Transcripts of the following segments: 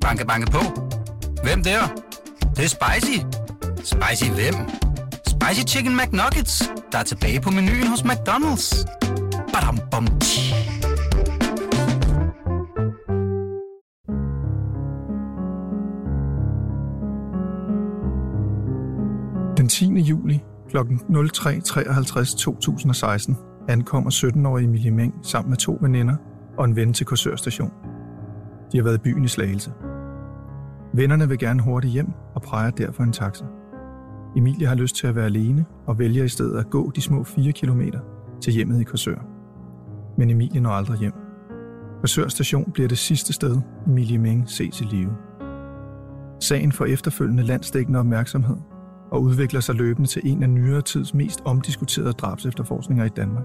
Banke, banke på. Hvem der? Det, det er spicy. Spicy hvem? Spicy Chicken McNuggets, der er tilbage på menuen hos McDonald's. Badum, bom, tji. Den 10. juli kl. 03.53 2016 ankommer 17-årige Emilie Meng sammen med to veninder og en ven til Korsørstationen. De har været i byen i Slagelse. Vennerne vil gerne hurtigt hjem og præger derfor en taxa. Emilie har lyst til at være alene og vælger i stedet at gå de små 4 km til hjemmet i Korsør. Men Emilie når aldrig hjem. Korsør station bliver det sidste sted, Emilie Meng ses i live. Sagen får efterfølgende landsdækkende opmærksomhed og udvikler sig løbende til en af nyere tids mest omdiskuterede drabsefterforskninger i Danmark.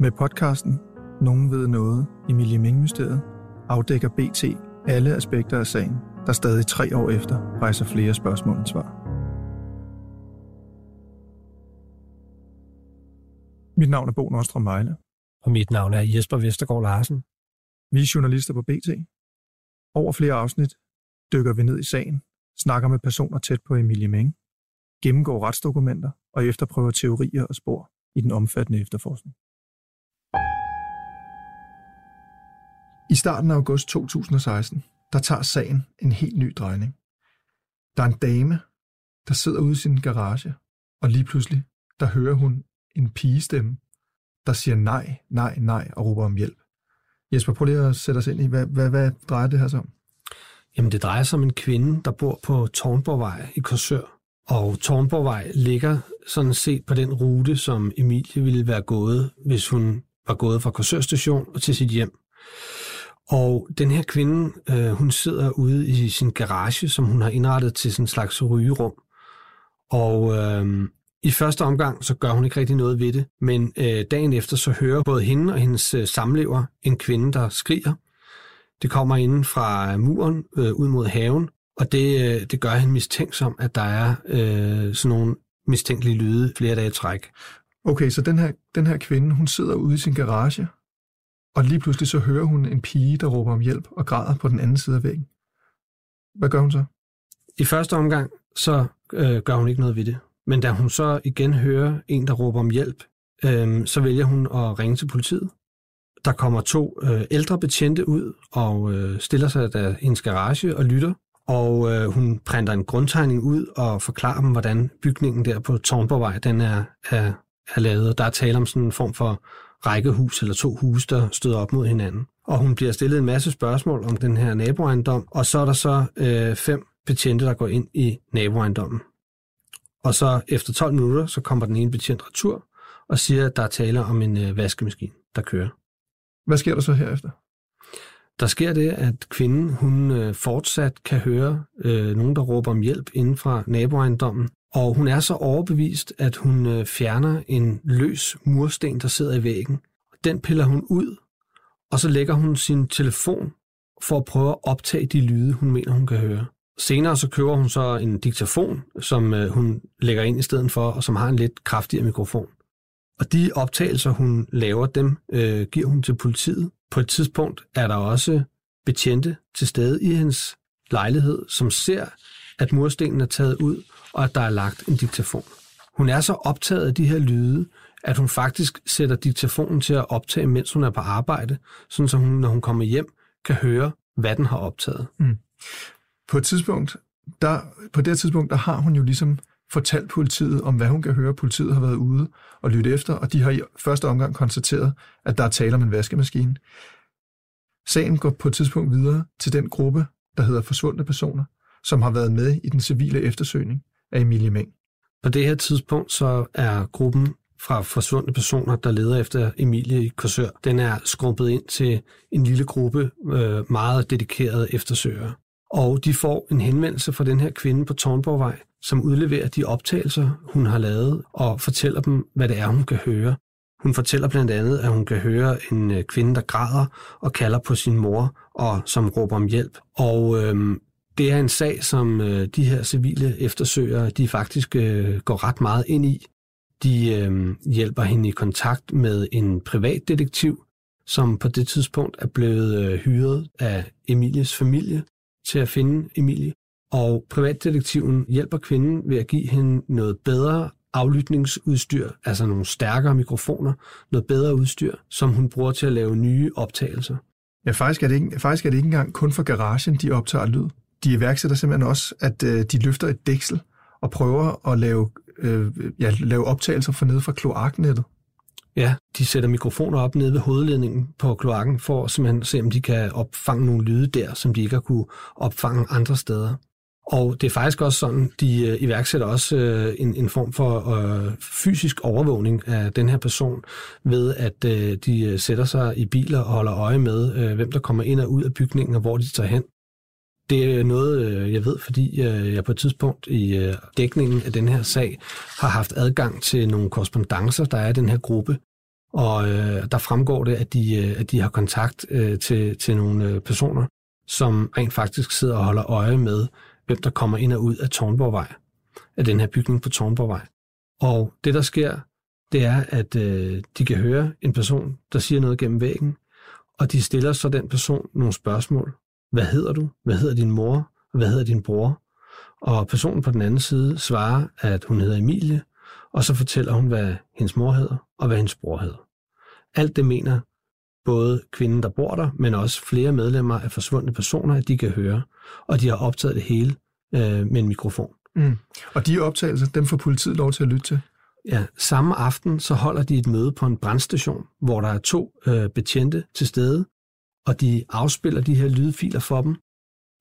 Med podcasten Nogen ved noget, Emilie Meng-mysteriet, afdækker BT alle aspekter af sagen, der stadig tre år efter rejser flere spørgsmål end svar. Mit navn er Bo Nordstrøm Mejle. Og mit navn er Jesper Vestergaard Larsen. Vi er journalister på BT. Over flere afsnit dykker vi ned i sagen, snakker med personer tæt på Emilie Meng, gennemgår retsdokumenter og efterprøver teorier og spor i den omfattende efterforskning. I starten af august 2016, der tager sagen en helt ny drejning. Der er en dame, der sidder ude i sin garage, og lige pludselig, der hører hun en pigestemme, der siger nej, nej, nej og råber om hjælp. Jesper, prøv lige at sætte os ind i, hvad, hvad, hvad drejer det her sig om? Jamen, det drejer sig om en kvinde, der bor på Tornborgvej i Korsør. Og Tornborgvej ligger sådan set på den rute, som Emilie ville være gået, hvis hun var gået fra Korsør station og til sit hjem. Og den her kvinde, øh, hun sidder ude i sin garage, som hun har indrettet til sådan en slags rygerum. Og øh, i første omgang, så gør hun ikke rigtig noget ved det, men øh, dagen efter, så hører både hende og hendes øh, samlever en kvinde, der skriger. Det kommer inden fra øh, muren øh, ud mod haven, og det, øh, det gør hende mistænksom, at der er øh, sådan nogle mistænkelige lyde flere dage i træk. Okay, så den her, den her kvinde, hun sidder ude i sin garage, og lige pludselig så hører hun en pige, der råber om hjælp og græder på den anden side af væggen. Hvad gør hun så? I første omgang, så øh, gør hun ikke noget ved det. Men da hun så igen hører en, der råber om hjælp, øh, så vælger hun at ringe til politiet. Der kommer to øh, ældre betjente ud og øh, stiller sig der i en garage og lytter. Og øh, hun printer en grundtegning ud og forklarer dem, hvordan bygningen der på Tornborgvej, den er, er, er lavet. Der er tale om sådan en form for rækkehus eller to huse, der støder op mod hinanden. Og hun bliver stillet en masse spørgsmål om den her naboejendom, og så er der så øh, fem betjente, der går ind i naboejendommen. Og så efter 12 minutter, så kommer den ene betjent retur og siger, at der er tale om en øh, vaskemaskine, der kører. Hvad sker der så herefter? Der sker det, at kvinden hun øh, fortsat kan høre øh, nogen, der råber om hjælp inden fra naboejendommen, og hun er så overbevist, at hun øh, fjerner en løs mursten, der sidder i væggen. Den piller hun ud, og så lægger hun sin telefon for at prøve at optage de lyde, hun mener, hun kan høre. Senere så køber hun så en diktafon, som øh, hun lægger ind i stedet for, og som har en lidt kraftigere mikrofon. Og de optagelser, hun laver, dem øh, giver hun til politiet. På et tidspunkt er der også betjente til stede i hendes lejlighed, som ser, at murstenen er taget ud, og at der er lagt en diktafon. Hun er så optaget af de her lyde, at hun faktisk sætter diktafonen til at optage, mens hun er på arbejde, sådan så hun, når hun kommer hjem, kan høre, hvad den har optaget. Mm. På et tidspunkt, der, på det tidspunkt, der har hun jo ligesom fortalt politiet om, hvad hun kan høre. Politiet har været ude og lytte efter, og de har i første omgang konstateret, at der er tale om en vaskemaskine. Sagen går på et tidspunkt videre til den gruppe, der hedder forsvundne personer, som har været med i den civile eftersøgning af Emilie Meng. På det her tidspunkt så er gruppen fra forsvundne personer, der leder efter Emilie i Korsør, den er skrumpet ind til en lille gruppe øh, meget dedikerede eftersøgere. Og de får en henvendelse fra den her kvinde på Tornborgvej, som udleverer de optagelser, hun har lavet, og fortæller dem, hvad det er, hun kan høre. Hun fortæller blandt andet, at hun kan høre en øh, kvinde, der græder og kalder på sin mor, og som råber om hjælp. Og øhm, det er en sag, som øh, de her civile eftersøgere, de faktisk øh, går ret meget ind i. De øh, hjælper hende i kontakt med en privatdetektiv, som på det tidspunkt er blevet øh, hyret af Emilies familie til at finde Emilie. Og privatdetektiven hjælper kvinden ved at give hende noget bedre aflytningsudstyr, altså nogle stærkere mikrofoner, noget bedre udstyr, som hun bruger til at lave nye optagelser. Ja, faktisk er det ikke, faktisk er det ikke engang kun for garagen, de optager lyd. De iværksætter simpelthen også, at øh, de løfter et dæksel og prøver at lave, øh, ja, lave optagelser for nede fra kloaknettet. Ja, de sætter mikrofoner op nede ved hovedledningen på kloakken for at simpelthen se, om de kan opfange nogle lyde der, som de ikke har kunne opfange andre steder. Og det er faktisk også sådan, de øh, iværksætter også øh, en, en form for øh, fysisk overvågning af den her person, ved at øh, de øh, sætter sig i biler og holder øje med, øh, hvem der kommer ind og ud af bygningen, og hvor de tager hen. Det er noget, øh, jeg ved, fordi øh, jeg på et tidspunkt i øh, dækningen af den her sag har haft adgang til nogle korrespondencer, der er i den her gruppe. Og der fremgår det, at de, at de har kontakt til, til nogle personer, som rent faktisk sidder og holder øje med, hvem der kommer ind og ud af Tornborgvej, af den her bygning på Tornborgvej. Og det, der sker, det er, at øh, de kan høre en person, der siger noget gennem væggen, og de stiller så den person nogle spørgsmål. Hvad hedder du? Hvad hedder din mor? Hvad hedder din bror? Og personen på den anden side svarer, at hun hedder Emilie, og så fortæller hun, hvad hendes mor hedder, og hvad hendes bror hedder. Alt det mener både kvinden, der bor der, men også flere medlemmer af forsvundne personer, at de kan høre. Og de har optaget det hele øh, med en mikrofon. Mm. Og de optagelser, dem får politiet lov til at lytte til? Ja, samme aften så holder de et møde på en brandstation, hvor der er to øh, betjente til stede, og de afspiller de her lydfiler for dem,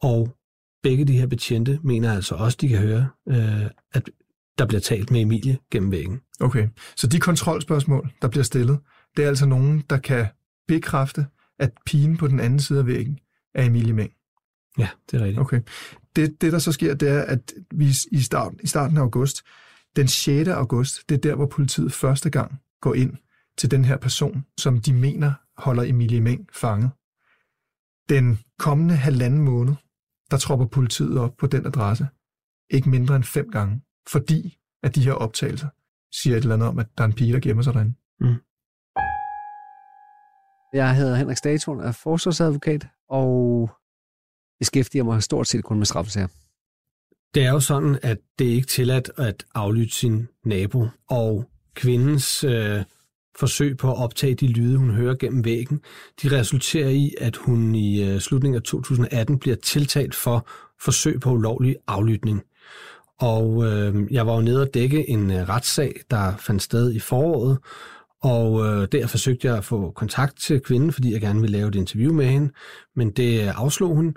og begge de her betjente mener altså også, de kan høre, øh, at der bliver talt med Emilie gennem væggen. Okay, så de kontrolspørgsmål, der bliver stillet, det er altså nogen, der kan bekræfte, at pigen på den anden side af væggen er Emilie Meng. Ja, det er rigtigt. Okay. Det, det der så sker, det er, at vi i starten, i starten af august, den 6. august, det er der, hvor politiet første gang går ind til den her person, som de mener holder Emilie Meng fanget. Den kommende halvanden måned, der tropper politiet op på den adresse. Ikke mindre end fem gange, fordi at de her optagelser siger et eller andet om, at der er en pige, der gemmer sig derinde. Mm. Jeg hedder Henrik Statorn, er forsvarsadvokat, og beskæftiger mig stort set kun med straffesager. Det er jo sådan, at det er ikke tilladt at aflytte sin nabo, og kvindens øh, forsøg på at optage de lyde, hun hører gennem væggen, de resulterer i, at hun i øh, slutningen af 2018 bliver tiltalt for forsøg på ulovlig aflytning. Og øh, jeg var jo nede og dække en øh, retssag, der fandt sted i foråret, og øh, der forsøgte jeg at få kontakt til kvinden, fordi jeg gerne ville lave et interview med hende, men det øh, afslog hun.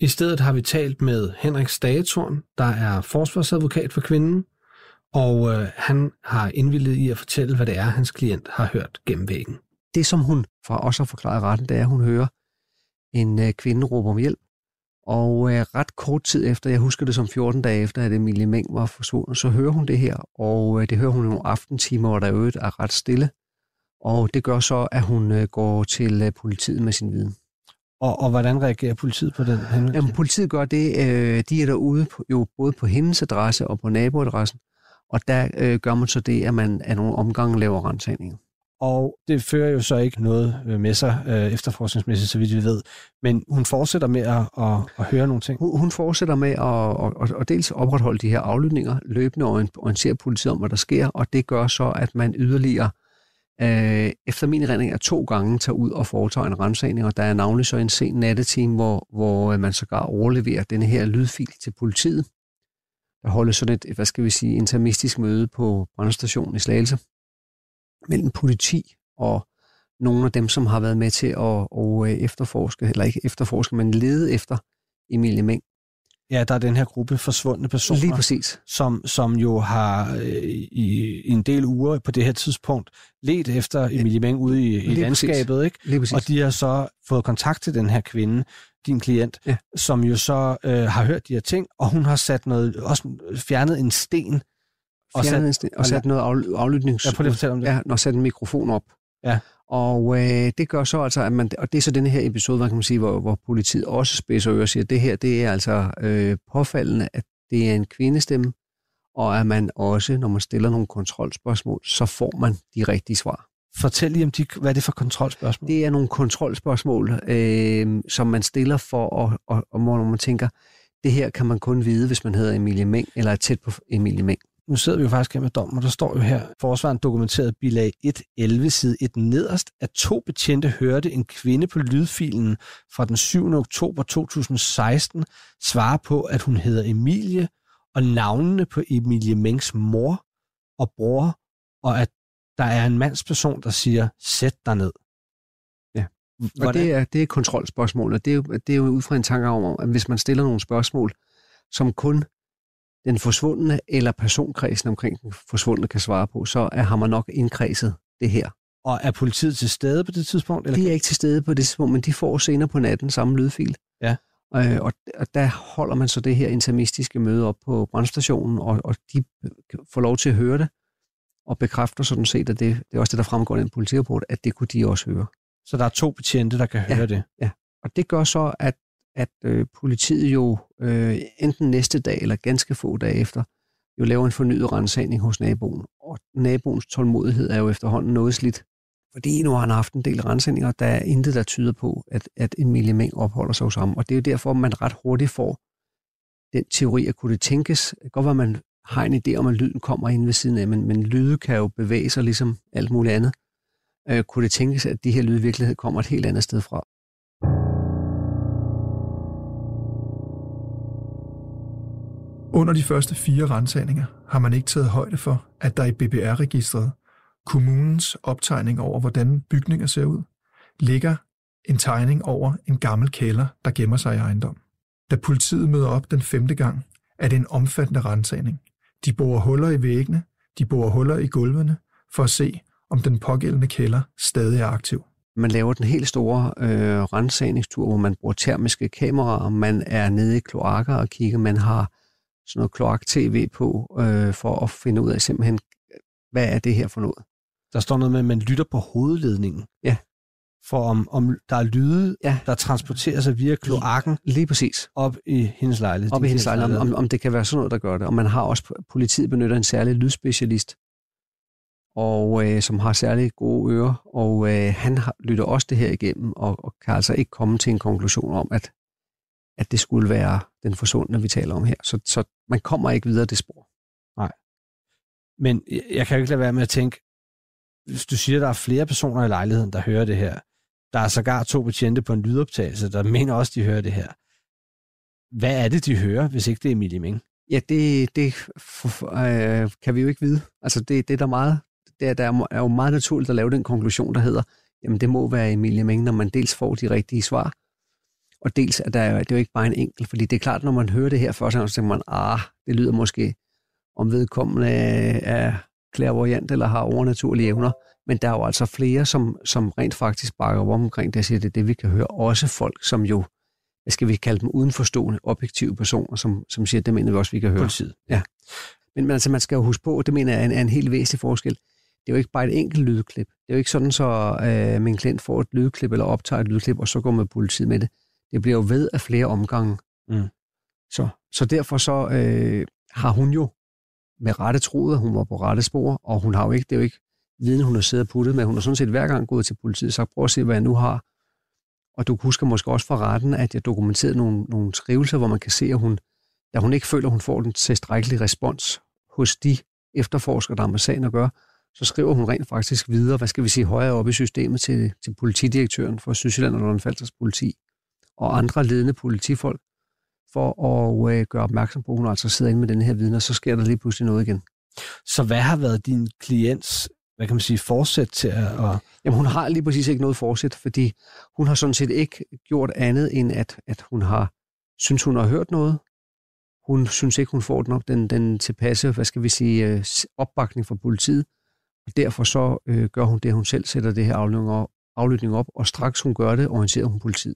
I stedet har vi talt med Henrik Stagetorn, der er forsvarsadvokat for kvinden, og øh, han har indvildet i at fortælle, hvad det er, hans klient har hørt gennem væggen. Det, som hun fra os har forklaret retten, det er, at hun hører en øh, kvinde råbe om hjælp, og øh, ret kort tid efter, jeg husker det som 14 dage efter, at Emilie Meng var forsvundet, så hører hun det her, og øh, det hører hun nogle aftentimer, hvor der øvrigt er ret stille. Og det gør så, at hun øh, går til øh, politiet med sin viden. Og, og hvordan reagerer politiet på den hændelse? Jamen, politiet gør det, øh, de er derude på, jo både på hendes adresse og på naboadressen, og der øh, gør man så det, at man af nogle omgange laver rensagninger. Og det fører jo så ikke noget øh, med sig øh, efterforskningsmæssigt, så vidt vi ved. Men hun fortsætter med at, at, at høre nogle ting. Hun, hun fortsætter med at, at, at dels opretholde de her aflytninger, løbende orientere politiet om, hvad der sker, og det gør så, at man yderligere øh, efter min erindring er to gange tager ud og foretager en rensagning, og der er navnlig så en sen nattetime, hvor, hvor man sågar overleverer denne her lydfil til politiet. Der holdes sådan et, hvad skal vi sige, intermistisk møde på brandstationen i Slagelse mellem politi og nogle af dem, som har været med til at, at øh, efterforske, eller ikke efterforske, men lede efter Emilie Meng. Ja, der er den her gruppe forsvundne personer, Lige præcis. Som, som jo har øh, i, i en del uger på det her tidspunkt let efter Emilie Meng ude i, i landskabet. Ikke? Lige præcis. Og de har så fået kontakt til den her kvinde, din klient, ja. som jo så øh, har hørt de her ting, og hun har sat noget, også fjernet en sten og sat, og sat noget af, aflytnings... Ja, prøv lige at fortælle om det. Ja, når sat en mikrofon op. Ja. Og øh, det gør så altså, at man, og det er så denne her episode, hvad kan man sige, hvor, hvor politiet også spidser ører og siger, at det her, det er altså øh, påfaldende, at det er en kvindestemme, og at man også, når man stiller nogle kontrolspørgsmål, så får man de rigtige svar. Fortæl lige om de, hvad er det for kontrolspørgsmål? Det er nogle kontrolspørgsmål, øh, som man stiller for, at, og, og hvor man tænker, det her kan man kun vide, hvis man hedder Emilie Meng, eller er tæt på Emilie Meng. Nu sidder vi jo faktisk her med dommen, og der står jo her, forsvaren dokumenteret bilag 1.11 side 1 nederst, at to betjente hørte en kvinde på lydfilen fra den 7. oktober 2016 svare på, at hun hedder Emilie, og navnene på Emilie Mengs mor og bror, og at der er en mandsperson, der siger, sæt dig ned. Ja, og det er, det er kontrolspørgsmål, og det er, jo, det er jo ud fra en tanke om, at hvis man stiller nogle spørgsmål, som kun den forsvundne eller personkredsen omkring den forsvundne kan svare på, så er, har man nok indkredset det her. Og er politiet til stede på det tidspunkt? Eller? De er ikke til stede på det tidspunkt, men de får senere på natten samme lydfil. Ja. Øh, og, og der holder man så det her intermistiske møde op på brandstationen, og, og de får lov til at høre det, og bekræfter sådan set, at det, det er også det, der fremgår i en politirapport, at det kunne de også høre. Så der er to betjente, der kan høre ja, det? Ja, og det gør så, at, at øh, politiet jo øh, enten næste dag eller ganske få dage efter, jo laver en fornyet rensagning hos naboen. Og naboens tålmodighed er jo efterhånden noget slidt. Fordi nu har han haft en del rensagninger, der er intet, der tyder på, at, at Emilie Meng opholder sig hos ham. Og det er jo derfor, man ret hurtigt får den teori, at kunne det tænkes, godt at man har en idé om, at lyden kommer ind ved siden af, men, men lyde kan jo bevæge sig ligesom alt muligt andet. Øh, kunne det tænkes, at de her lyde i virkeligheden kommer et helt andet sted fra? Under de første fire rensagninger har man ikke taget højde for, at der i BBR-registret, kommunens optegning over, hvordan bygninger ser ud, ligger en tegning over en gammel kælder, der gemmer sig i ejendom. Da politiet møder op den femte gang, er det en omfattende rensagning. De borer huller i væggene, de borer huller i gulvene, for at se, om den pågældende kælder stadig er aktiv. Man laver den helt store øh, rensagningstur, hvor man bruger termiske kameraer, man er nede i kloakker og kigger, man har sådan noget kloak-tv på, øh, for at finde ud af simpelthen, hvad er det her for noget. Der står noget med, at man lytter på hovedledningen. Ja. For om, om der er lyde, ja. der transporterer sig via kloakken. Lige præcis. Op i hendes lejlighed. Op i hendes lejlighed, om, om det kan være sådan noget, der gør det. Og man har også, politiet benytter en særlig lydspecialist, og øh, som har særlig gode ører, og øh, han har, lytter også det her igennem, og, og kan altså ikke komme til en konklusion om, at at det skulle være den forsvundne, vi taler om her. Så, så man kommer ikke videre det spor. Nej. Men jeg kan jo ikke lade være med at tænke, hvis du siger, at der er flere personer i lejligheden, der hører det her, der er sågar to betjente på en lydoptagelse, der mener også, de hører det her. Hvad er det, de hører, hvis ikke det er Emilie Ming? Ja, det, det for, øh, kan vi jo ikke vide. Altså, det, det er der meget, det er, der er jo meget naturligt at lave den konklusion, der hedder, jamen det må være Emilie Ming, når man dels får de rigtige svar, og dels at der, det er jo ikke bare en enkelt, fordi det er klart, når man hører det her først, så tænker man, ah, det lyder måske om vedkommende er klærvariant eller har overnaturlige evner. Men der er jo altså flere, som, som rent faktisk bakker op omkring det, og siger, det er det, vi kan høre. Også folk, som jo, hvad skal vi kalde dem, udenforstående, objektive personer, som, som siger, det mener vi også, vi kan høre. Politiet. Ja. Men, men altså, man skal jo huske på, det mener jeg er en, er en helt væsentlig forskel. Det er jo ikke bare et enkelt lydklip. Det er jo ikke sådan, så øh, min klient får et lydklip eller optager et lydklip, og så går med politiet med det. Det bliver jo ved af flere omgange. Mm. Så, så derfor så øh, har hun jo med rette troet, at hun var på rette spor, og hun har jo ikke, det er jo ikke viden, hun har siddet og puttet med. Hun har sådan set hver gang gået til politiet og sagt, prøv at se, hvad jeg nu har. Og du husker måske også fra retten, at jeg dokumenterede nogle, nogle skrivelser, hvor man kan se, at hun, da hun ikke føler, at hun får den tilstrækkelige respons hos de efterforskere, der har med sagen at gøre, så skriver hun rent faktisk videre, hvad skal vi sige, højere op i systemet til, til politidirektøren for Sydsjælland og London politi og andre ledende politifolk for at øh, gøre opmærksom på, at hun altså sidder inde med den her viden, og så sker der lige pludselig noget igen. Så hvad har været din klients hvad kan man sige, forsæt til at... at... Jamen, hun har lige præcis ikke noget forsæt, fordi hun har sådan set ikke gjort andet, end at, at hun har, synes hun har hørt noget. Hun synes ikke, hun får den, den, den tilpasse, hvad skal vi sige, øh, opbakning fra politiet. Og derfor så øh, gør hun det, hun selv sætter det her aflytning, aflytning op, og straks hun gør det, orienterer hun politiet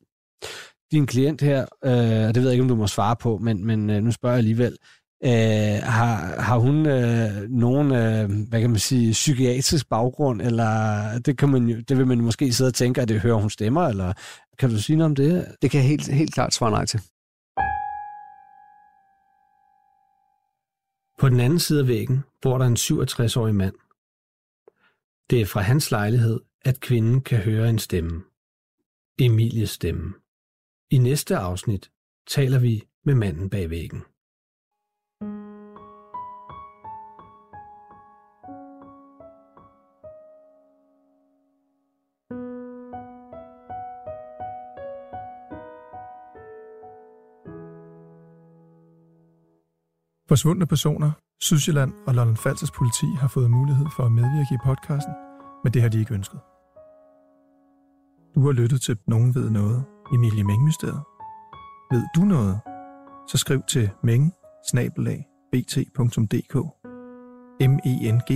din klient her, øh, det ved jeg ikke, om du må svare på, men, men øh, nu spørger jeg alligevel, øh, har, har hun øh, nogen, øh, hvad kan man sige, psykiatrisk baggrund, eller det, kan man jo, det vil man måske sidde og tænke, at det hører hun stemmer, eller kan du sige noget om det? Det kan jeg helt, helt klart svare nej til. På den anden side af væggen bor der en 67-årig mand. Det er fra hans lejlighed, at kvinden kan høre en stemme. Emilies stemme. I næste afsnit taler vi med manden bag væggen. Forsvundne personer, Sydsjælland og Lolland Falsers politi har fået mulighed for at medvirke i podcasten, men det har de ikke ønsket. Du har lyttet til Nogen ved noget, Emilie Meng-mysteriet. Ved du noget? Så skriv til meng bt.dk m e n g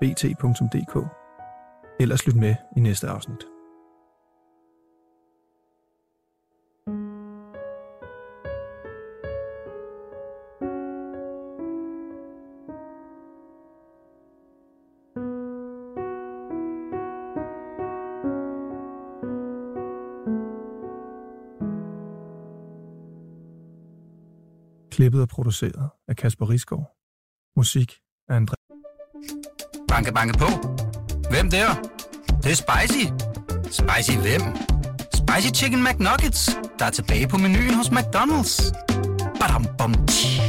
bt.dk Ellers lyt med i næste afsnit. Klippet og produceret af Kasper Risgaard. Musik af André. Banke, banke på. Hvem der? Det, det er spicy. Spicy hvem? Spicy Chicken McNuggets, der er tilbage på menuen hos McDonald's. Badum, bom, tji.